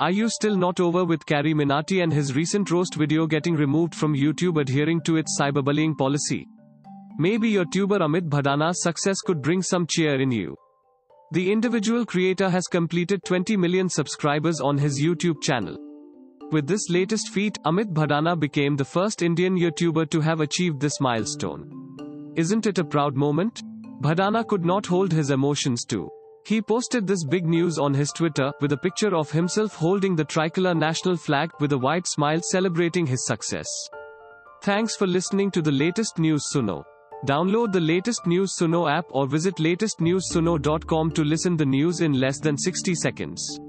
Are you still not over with Carry Minati and his recent roast video getting removed from YouTube adhering to its cyberbullying policy? Maybe YouTuber Amit Bhadana's success could bring some cheer in you. The individual creator has completed 20 million subscribers on his YouTube channel. With this latest feat, Amit Bhadana became the first Indian YouTuber to have achieved this milestone. Isn't it a proud moment? Bhadana could not hold his emotions too. He posted this big news on his Twitter, with a picture of himself holding the tricolor national flag with a wide smile celebrating his success. Thanks for listening to the latest news Suno. Download the latest news Suno app or visit latestnewssuno.com to listen the news in less than 60 seconds.